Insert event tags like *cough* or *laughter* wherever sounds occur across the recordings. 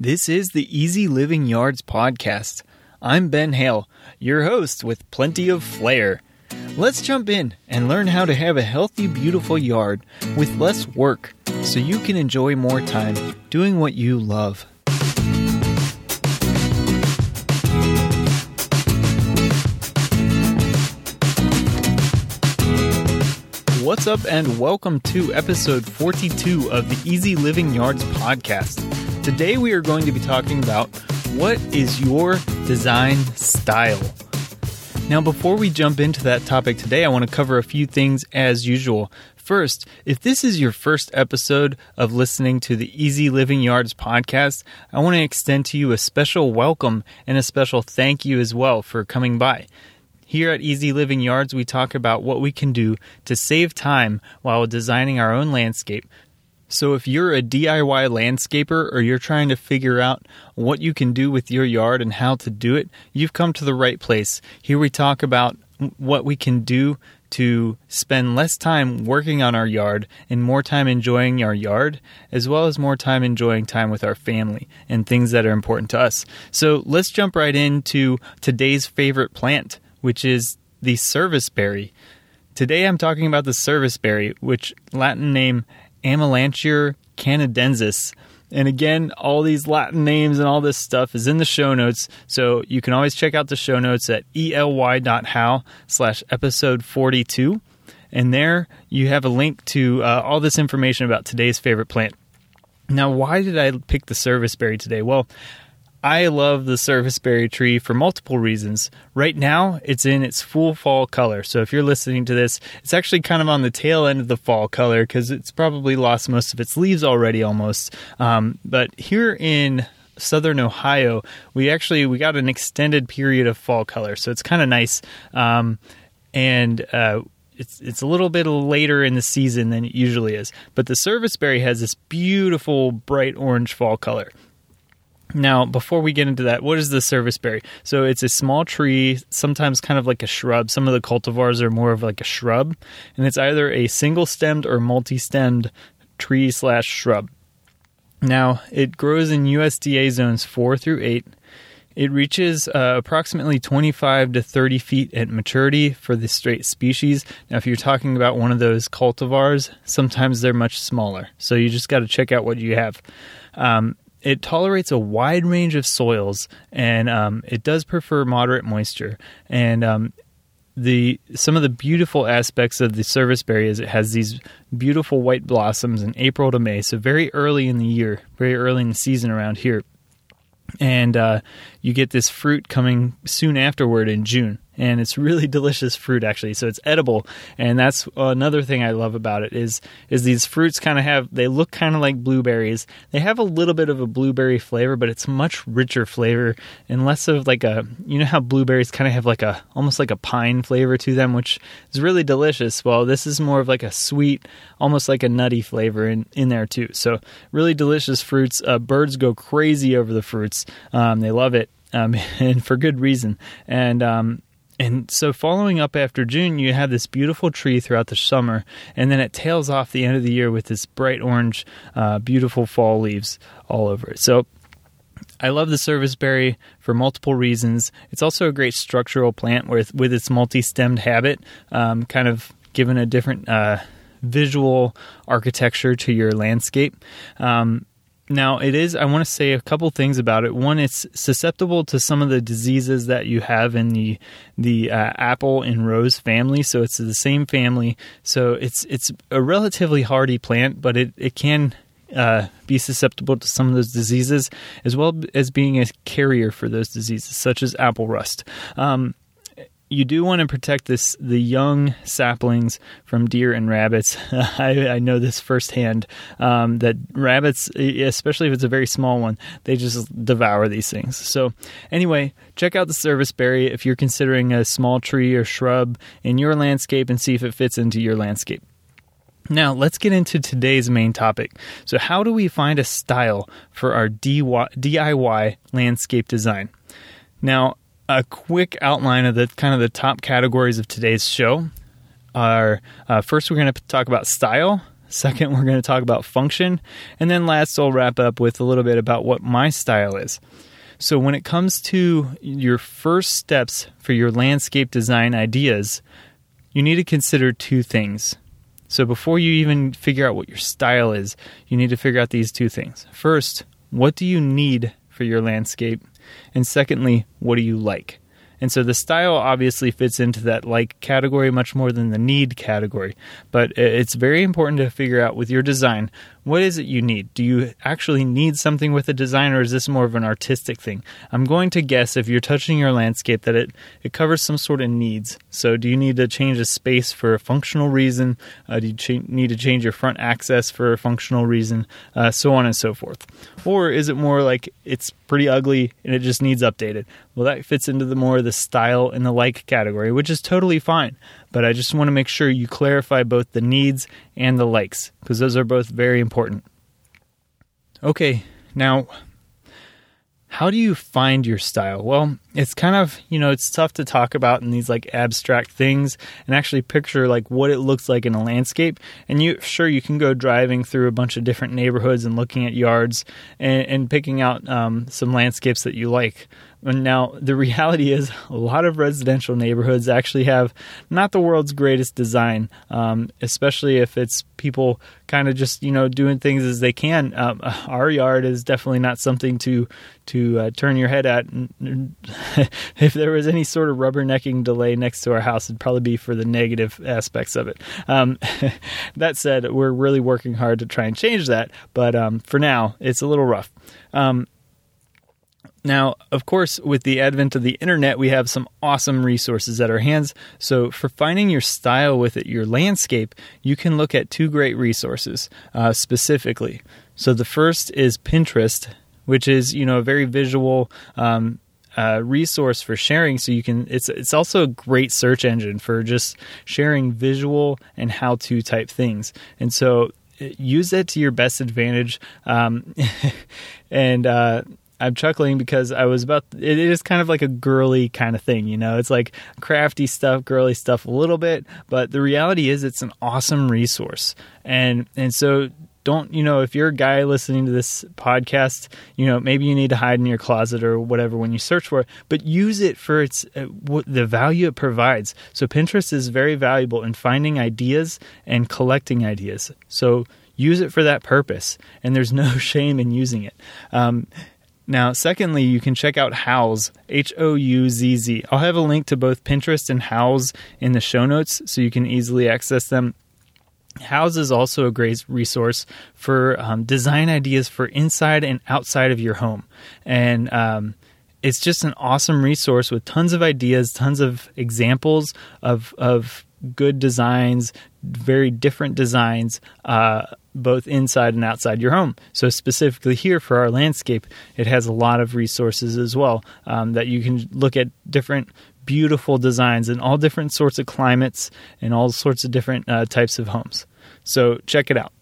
This is the Easy Living Yards podcast. I'm Ben Hale, your host with plenty of flair. Let's jump in and learn how to have a healthy, beautiful yard with less work so you can enjoy more time doing what you love. What's up, and welcome to episode 42 of the Easy Living Yards podcast. Today, we are going to be talking about what is your design style. Now, before we jump into that topic today, I want to cover a few things as usual. First, if this is your first episode of listening to the Easy Living Yards podcast, I want to extend to you a special welcome and a special thank you as well for coming by. Here at Easy Living Yards, we talk about what we can do to save time while designing our own landscape. So, if you're a DIY landscaper or you're trying to figure out what you can do with your yard and how to do it, you've come to the right place. Here we talk about what we can do to spend less time working on our yard and more time enjoying our yard, as well as more time enjoying time with our family and things that are important to us. So, let's jump right into today's favorite plant which is the serviceberry. Today I'm talking about the serviceberry, which Latin name Amelanchier canadensis. And again, all these Latin names and all this stuff is in the show notes, so you can always check out the show notes at ely.how slash episode 42. And there you have a link to uh, all this information about today's favorite plant. Now, why did I pick the serviceberry today? Well, I love the serviceberry tree for multiple reasons. Right now, it's in its full fall color. So if you're listening to this, it's actually kind of on the tail end of the fall color because it's probably lost most of its leaves already almost. Um, but here in southern Ohio, we actually we got an extended period of fall color, so it's kind of nice. Um, and uh, it's it's a little bit later in the season than it usually is. But the serviceberry has this beautiful bright orange fall color. Now, before we get into that, what is the serviceberry? So it's a small tree, sometimes kind of like a shrub. Some of the cultivars are more of like a shrub, and it's either a single stemmed or multi stemmed tree slash shrub. Now, it grows in USDA zones four through eight. It reaches uh, approximately 25 to 30 feet at maturity for the straight species. Now, if you're talking about one of those cultivars, sometimes they're much smaller. So you just got to check out what you have. Um, it tolerates a wide range of soils and um, it does prefer moderate moisture. And um, the some of the beautiful aspects of the serviceberry is it has these beautiful white blossoms in April to May, so very early in the year, very early in the season around here. And uh, you get this fruit coming soon afterward in June and it's really *laughs* delicious fruit actually. So it's edible and that's another thing i love about it is is these fruits kind of have they look kind of like blueberries. They have a little bit of a blueberry flavor but it's much richer flavor and less of like a you know how blueberries kind of have like a almost like a pine flavor to them which is really delicious? Well this is more of like a sweet almost like a nutty flavor in in there too. So really delicious fruits. Uh, birds go crazy over the fruits. Um, they love it um, *laughs* and for good reason. And um, and so, following up after June, you have this beautiful tree throughout the summer, and then it tails off the end of the year with this bright orange, uh, beautiful fall leaves all over it. So, I love the serviceberry for multiple reasons. It's also a great structural plant with with its multi-stemmed habit, um, kind of given a different uh, visual architecture to your landscape. Um, now, it is, I want to say a couple things about it. One, it's susceptible to some of the diseases that you have in the the uh, apple and rose family. So it's the same family. So it's it's a relatively hardy plant, but it, it can uh, be susceptible to some of those diseases, as well as being a carrier for those diseases, such as apple rust. Um, you do want to protect this the young saplings from deer and rabbits. *laughs* I, I, know this firsthand. Um, that rabbits, especially if it's a very small one, they just devour these things. So anyway, check out the serviceberry if you're considering a small tree or shrub in your landscape and see if it fits into your landscape. Now, let's get into today's main topic. So, how do we find a style for our DIY landscape design? Now, a quick outline of the kind of the top categories of today's show are uh, first we're going to talk about style Second, we're going to talk about function. And then last, I'll wrap up with a little bit about what my style is. So, when it comes to your first steps for your landscape design ideas, you need to consider two things. So, before you even figure out what your style is, you need to figure out these two things. First, what do you need for your landscape? And secondly, what do you like? And so the style obviously fits into that like category much more than the need category. But it's very important to figure out with your design what is it you need? Do you actually need something with a design, or is this more of an artistic thing? I'm going to guess if you're touching your landscape that it, it covers some sort of needs. So, do you need to change a space for a functional reason? Uh, do you ch- need to change your front access for a functional reason? Uh, so on and so forth. Or is it more like it's pretty ugly and it just needs updated? Well, that fits into the more the style and the like category, which is totally fine but I just want to make sure you clarify both the needs and the likes because those are both very important. Okay, now how do you find your style? Well, it's kind of, you know, it's tough to talk about in these like abstract things and actually picture like what it looks like in a landscape. And you, sure, you can go driving through a bunch of different neighborhoods and looking at yards and, and picking out um, some landscapes that you like. Now, the *laughs* reality is, a lot of residential neighborhoods actually have not the world's greatest design, um, especially if it's people kind of just you know doing things as they can. Um, *laughs* our yard is definitely not something to to uh, turn your head at. *laughs* if there was any sort of rubbernecking delay next to our house, it'd probably be for the negative aspects of it. Um, that said, we're really working hard to try and change that, but um, for now, it's a little rough. Um, now, of course, with the advent of the internet, we have some awesome resources at our hands. So, for finding your style with it, your landscape, you can look at two great resources uh, specifically. So, the first is Pinterest, which is you know a very visual um, uh, resource for sharing. So you can it's it's also a great search engine for just sharing visual and how to type things. And so uh, use it to your best advantage. Um, *laughs* and uh, I'm chuckling because I was about. It is kind of like a girly kind of thing, you know. It's like crafty stuff, girly stuff, a little bit. But the reality is, it's an awesome resource, and and so don't you know if you're a guy listening to this podcast, you know maybe you need to hide in your closet or whatever when you search for it, but use it for its uh, the value it provides. So Pinterest is very valuable in finding ideas and collecting ideas. So use it for that purpose, and there's no *laughs* shame in using it. Um, now, secondly, you can check out Houzz, H O U Z Z. I'll have a link to both Pinterest and Houzz in the show notes so you can easily access them. Houzz is also a great resource for um, design ideas for inside and outside of your home. And um, it's just an awesome resource with tons of ideas, tons of examples of, of good designs, very different designs. Uh, both inside and outside your home. So, specifically here for our landscape, it has a lot of resources as well um, that you can look at different beautiful designs in all different sorts of climates and all sorts of different uh, types of homes. So, check it out.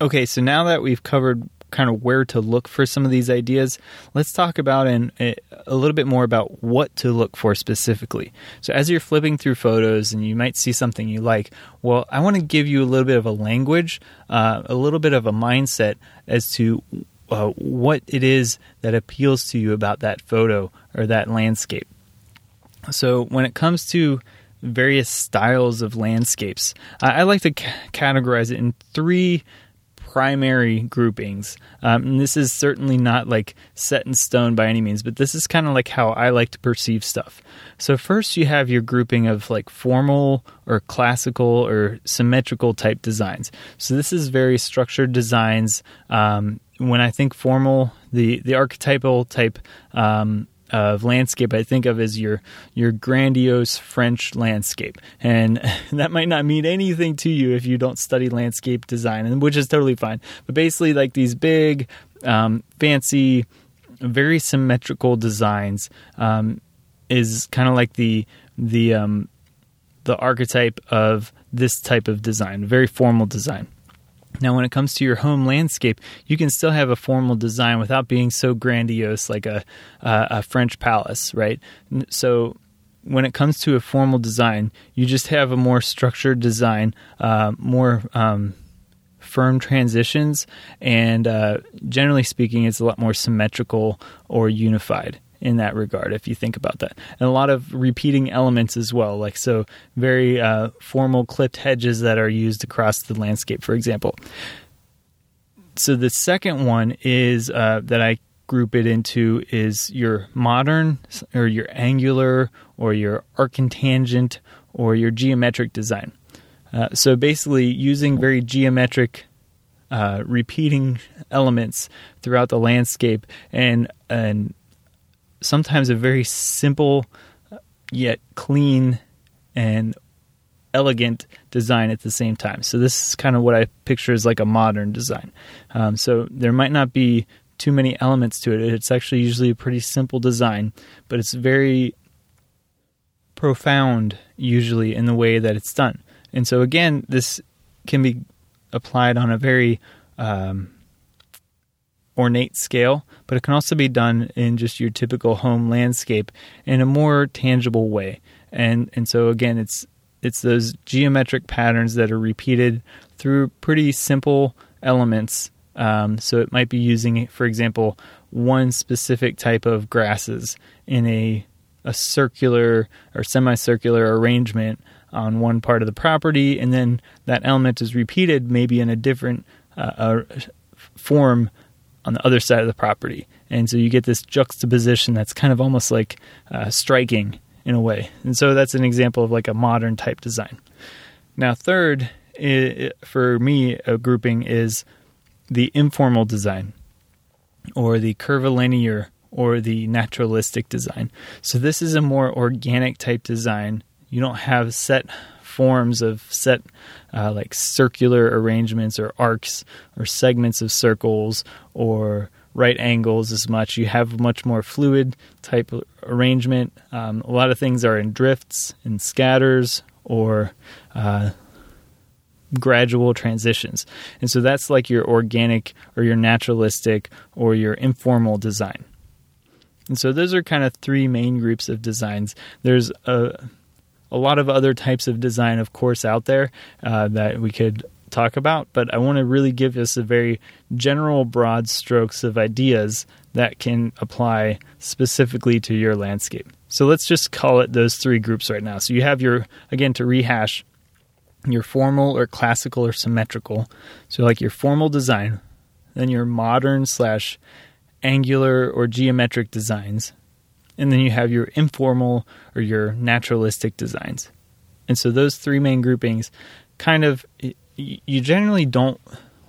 Okay, so now that we've covered kind of where to look for some of these ideas, let's talk about and a little bit more about what to look for specifically. So, as you're flipping through photos and you might see something you like, well, I want to give you a little bit of a language, uh, a little bit of a mindset as to uh, what it is that appeals to you about that photo or that landscape. So, when it comes to various styles of landscapes, I, I like to c- categorize it in three primary groupings. Um, and this is certainly not like set in stone by any means, but this is kind of like how I like to perceive stuff. So, first, you have your grouping of like formal or classical or symmetrical type designs. So, this is very structured designs. Um, when I think formal, the, the archetypal type um, of landscape I think of as your your grandiose French landscape, and *laughs* that might not mean anything to you if you don't study landscape design, and which is totally fine. But basically, like these big, um, fancy, very symmetrical designs um, is kind of like the the um, the archetype of this type of design, very formal design. Now, when it comes to your home landscape, you can still have a formal design without being so grandiose like a, uh, a French palace, right? So, when it comes to a formal design, you just have a more structured design, uh, more um, firm transitions, and uh, generally speaking, it's a lot more symmetrical or unified in that regard if you think about that. And a lot of repeating elements as well like so very uh, formal clipped hedges that are used across the landscape for example. So the second one is uh, that i group it into is your modern or your angular or your arctangent or your geometric design. Uh, so basically, using very geometric, uh, repeating elements throughout the landscape, and and sometimes a very simple yet clean and elegant design at the same time. So this is kind of what I picture as like a modern design. Um, so there might not be too many elements to it. It's actually usually a pretty simple design, but it's very profound usually in the way that it's done. And so, again, this can be applied on a very um, ornate scale, but it can also be done in just your typical home landscape in a more tangible way. And and so again, it's it's those geometric patterns that are repeated through pretty simple elements. Um, so it might be using, for example, one specific type of grasses in a a circular or semicircular arrangement on one part of the property, and then that element is repeated maybe in a different uh, form on the other side of the property. And so you get this juxtaposition that's kind of almost like uh, striking in a way. And so that's an example of like a modern type design. Now, third, it, for me, a grouping is the informal design or the curvilinear or the naturalistic design. So this is a more organic type design you don't have set forms of set uh, like circular arrangements or arcs or segments of circles or right angles as much. You have much more fluid type arrangement. Um, a lot of things are in drifts and scatters or uh, gradual transitions. And so that's like your organic or your naturalistic or your informal design. And so those are kind of three main groups of designs. There's a a lot of other types of design, of course, out there uh, that we could talk about, but I want to really give us a very general, broad strokes of ideas that can apply specifically to your landscape. So let's just call it those three groups right now. So you have your, again, to rehash, your formal or classical or symmetrical. So, like your formal design, then your modern slash angular or geometric designs, and then you have your informal or your naturalistic designs. And so those three main groupings kind of you generally don't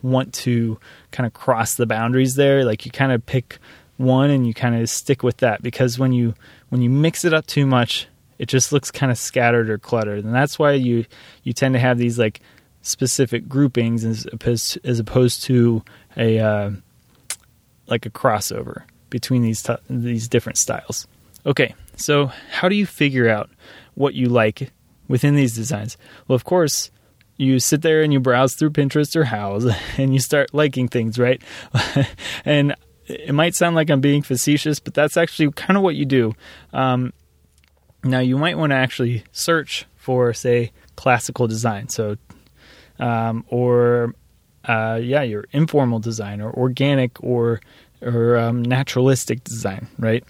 want to kind of cross the boundaries there. Like you kind of pick one and you kind of stick with that because when you when you mix it up too much it just looks kind of scattered or cluttered. And that's why you you tend to have these like specific groupings as opposed as opposed to a uh, like a crossover between these t- these different styles Okay, so how do you figure out what you like within these designs? Well, of course, you sit there and you browse through Pinterest or Houzz *laughs* and you start liking things, right? *laughs* and it might sound like I'm being facetious, but that's actually kind of what you do. Um, now, you might want to actually search for, say, classical design. So, um, or uh, yeah, your informal design or organic or or um, naturalistic design, right?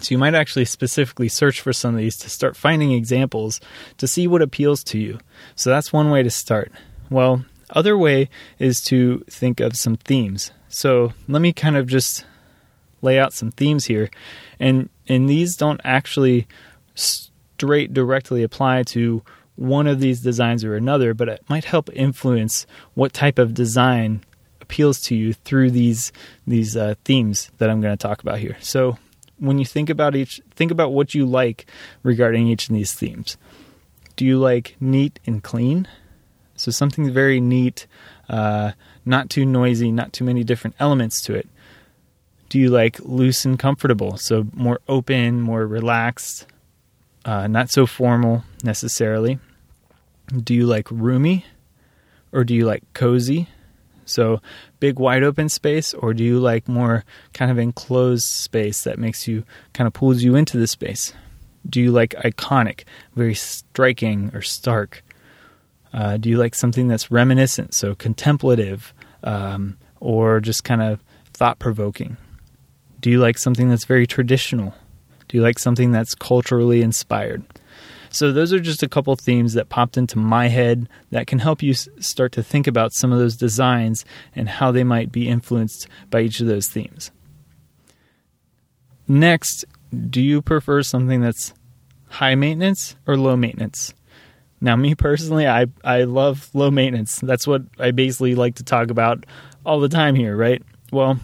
So you might actually specifically search for some of these to start finding examples to see what appeals to you. So that's one way to start. Well, other way is to think of some themes. So let me kind of just lay out some themes here. And and these don't actually straight directly apply to one of these designs or another, but it might help influence what type of design appeals to you through these these uh, themes that I'm going to talk about here. So when you think about each think about what you like regarding each of these themes. Do you like neat and clean? So something very neat uh, not too noisy not too many different elements to it. Do you like loose and comfortable? So more open more relaxed uh, not so formal necessarily. Do you like roomy? Or do you like cozy? So, big wide open space, or do you like more kind of enclosed space that makes you kind of pulls you into the space? Do you like iconic, very striking or stark? Uh, do you like something that's reminiscent, so contemplative, um, or just kind of thought provoking? Do you like something that's very traditional? Do you like something that's culturally inspired? So, those are just a couple themes that popped into my head that can help you start to think about some of those designs and how they might be influenced by each of those themes. Next, do you prefer something that's high maintenance or low maintenance? Now, me personally, I, I love low maintenance. That's what I basically like to talk about all the time here, right? Well,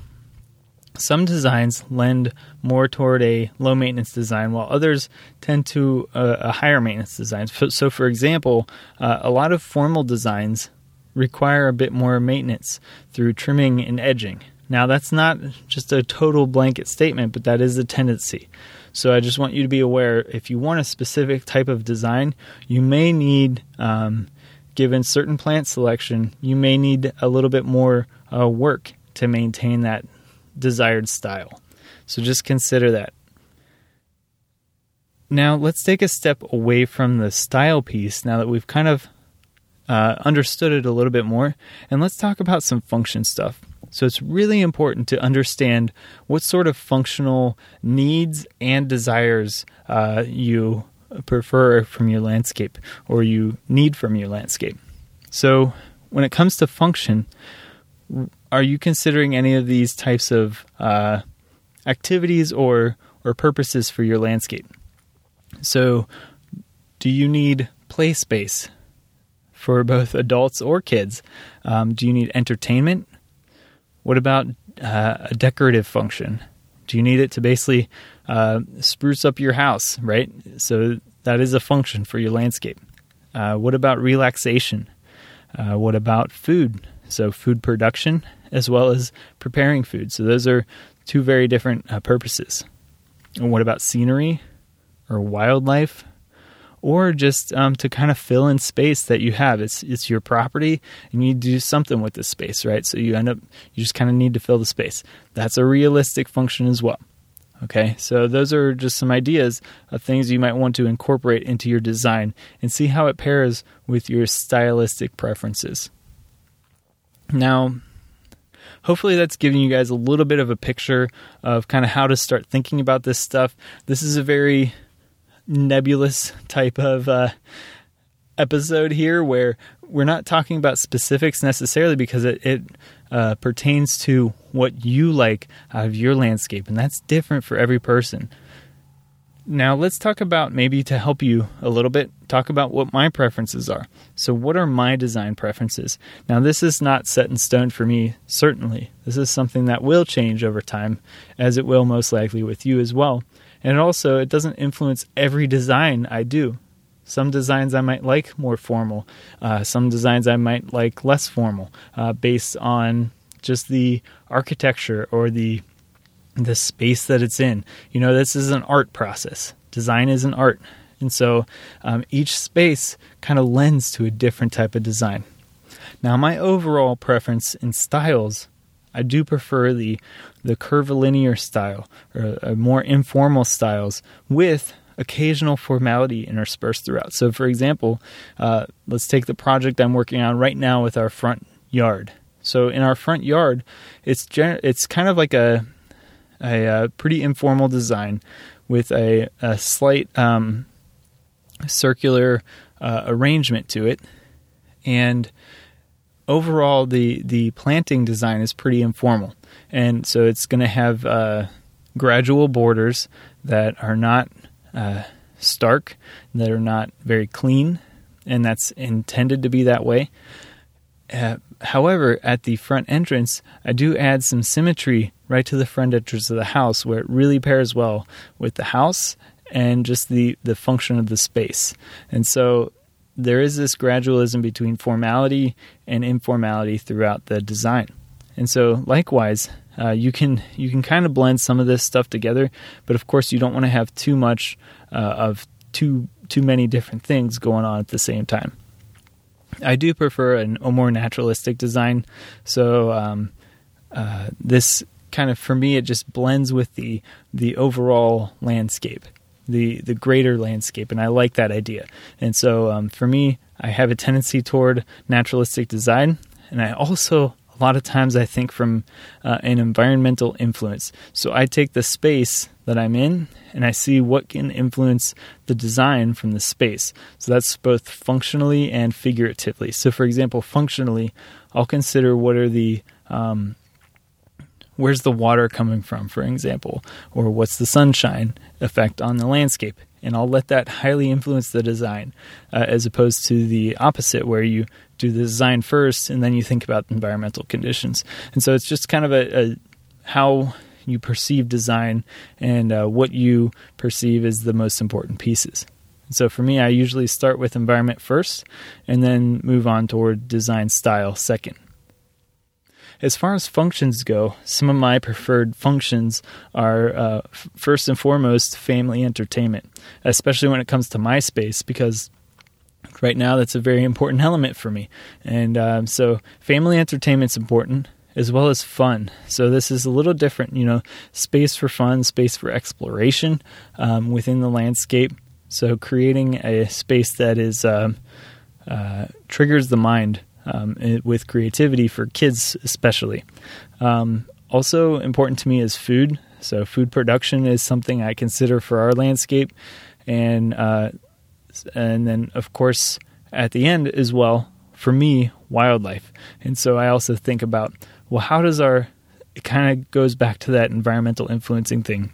some designs lend more toward a low maintenance design, while others tend to a, a higher maintenance design. So, for example, uh, a lot of formal designs require a bit more maintenance through trimming and edging. Now, that's not just a total blanket statement, but that is a tendency. So I just want you to be aware if you want a specific type of design, you may need, um, given certain plant selection, you may need a little bit more uh, work to maintain that desired style. So just consider that. Now let's take a step away from the style piece now that we've kind of uh, understood it a little bit more, and let's talk about some function stuff. So it's really important to understand what sort of functional needs and desires uh, you prefer from your landscape or you need from your landscape. So when it comes to function, are you considering any of these types of uh, activities or or purposes for your landscape? So, do you need play space for both adults or kids? Um, do you need entertainment? What about uh, a decorative function? Do you need it to basically uh, spruce up your house, right? So that is a function for your landscape. Uh, what about relaxation? Uh, what about food? So, food production as well as preparing food. So, those are two very different uh, purposes. And what about scenery or wildlife? or just um, to kind of fill in space that you have. It's it's your property, and you do something with the space, right? So you end up you just kind of need to fill the space. That's a realistic function as well. Okay, so those are just some ideas of things you might want to incorporate into your design and see how it pairs with your stylistic preferences. Now, hopefully that's giving you guys a little bit of a picture of kind of how to start thinking about this stuff. This is a very nebulous type of uh, episode here where we're not talking about specifics necessarily because it, it uh, pertains to what you like out of your landscape, and that's different for every person. Now, let's talk about maybe to help you a little bit, talk about what my preferences are. So, what are my design preferences? Now, this is not set in stone for me, certainly. This is something that will change over time, as it will most likely with you as well. And also, it doesn't influence every design I do. Some designs I might like more formal. Uh, some designs I might like less formal, uh, based on just the architecture or the the space that it's in. You know, this is an art process. Design is an art, and so um, each space kind of lends to a different type of design. Now, my overall preference in styles I do prefer the the curvilinear style or uh, more informal styles with occasional formality interspersed throughout. So, for example, uh, let's take the project I'm working on right now with our front yard. So, in our front yard, it's gen- it's kind of like a a, uh, pretty informal design with a, a slight um, circular uh, arrangement to it, and overall the the planting design is pretty informal, and so it's going to have uh, gradual borders that are not uh, stark, that are not very clean, and that's intended to be that way. Uh, however, at the front entrance, I do add some symmetry right to the front entrance of the house, where it really pairs well with the house and just the the function of the space. And so there is this gradualism between formality and informality throughout the design. And so, likewise, uh, you can you can kind of blend some of this stuff together, but of course, you don't want to have too much uh, of too too many different things going on at the same time. I do prefer an, a more naturalistic design, so um, uh, this kind of for me it just blends with the the overall landscape the the greater landscape, and I like that idea. And so um, for me, I have a tendency toward naturalistic design, and I also a lot of times I think from uh, an environmental influence. So I take the space that I'm in and I see what can influence the design from the space. So that's both functionally and figuratively. So, for example, functionally, I'll consider what are the um, where's the water coming from, for example, or what's the sunshine effect on the landscape. And I'll let that highly influence the design, uh, as opposed to the opposite, where you do the design first and then you think about environmental conditions. And so it's just kind of a, a how you perceive design and uh, what you perceive as the most important pieces. So for me, I usually start with environment first and then move on toward design style second. As far as functions go, some of my preferred functions are uh, first and foremost family entertainment, especially when it comes to my space because right now that's a very important *laughs* element for me. And um, so family entertainment's important as well as fun. So this is a little different, you know, space for fun, space for exploration um, within the landscape. So creating a space that is um, uh, triggers the mind um, with creativity for kids, especially. Um, also important to me is food. So food production is something I consider for our landscape, and uh, and then of course at the end as well for me wildlife. And so I also think about well, how does our it kind of goes back to that environmental influencing thing.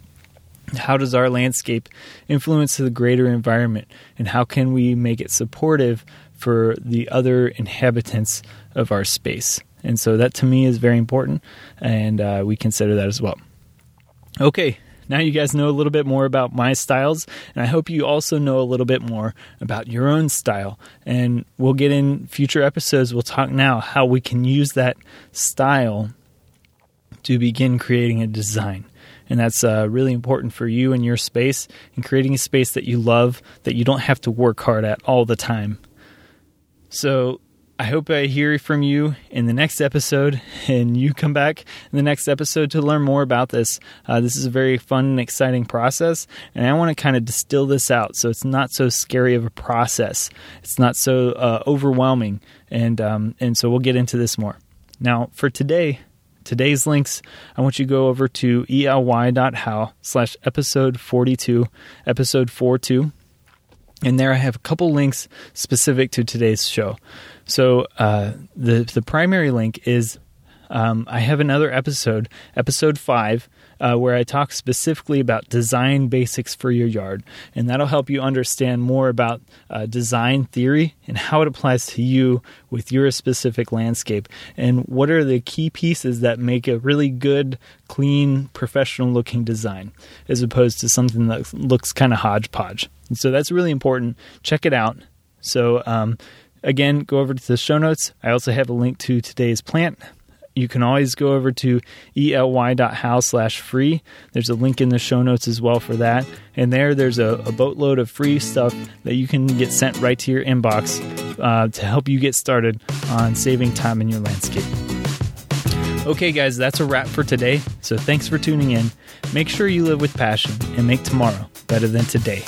How does our landscape influence the greater environment, and how can we make it supportive for the other inhabitants of our space? And so that to me is very important, and uh, we consider that as well. Okay, now you guys know a little bit more about my styles, and I hope you also know a little bit more about your own style. And we'll get in future episodes, we'll talk now how we can use that style to begin creating a design. And that's uh, really important for you and your space and creating a space that you love, that you don't have to work hard at all the time. So, I hope I hear from you in the next episode, *laughs* and you come back in the next episode to learn more about this. Uh, this is a very fun and exciting process, and I want to kind of distill this out so it's not so scary of a process. It's not so uh, overwhelming, and um, and so we'll get into this more. Now, for today, today's links, I want you to go over to ely.how slash episode 42, episode 42. And there I have a couple links specific to today's show. So uh, the the primary link is um, I have another episode, episode five, uh, where I talk specifically about design basics for your yard, and that'll help you understand more about uh, design theory and how it applies to you with your specific landscape, and what are the key pieces that make a really good, clean, professional-looking design, as opposed to something that looks kind of hodgepodge. And so that's really important. Check it out. So. Um, Again, go over to the show notes. I also have a link to today's plant. You can always go over to ely.how slash free. There's a link in the show notes as well for that. And there, there's a, a boatload of free stuff that you can get sent right to your inbox uh, to help you get started on saving time in your landscape. Okay, guys, that's a wrap for today. So thanks for tuning in. Make sure you live with passion and make tomorrow better than today.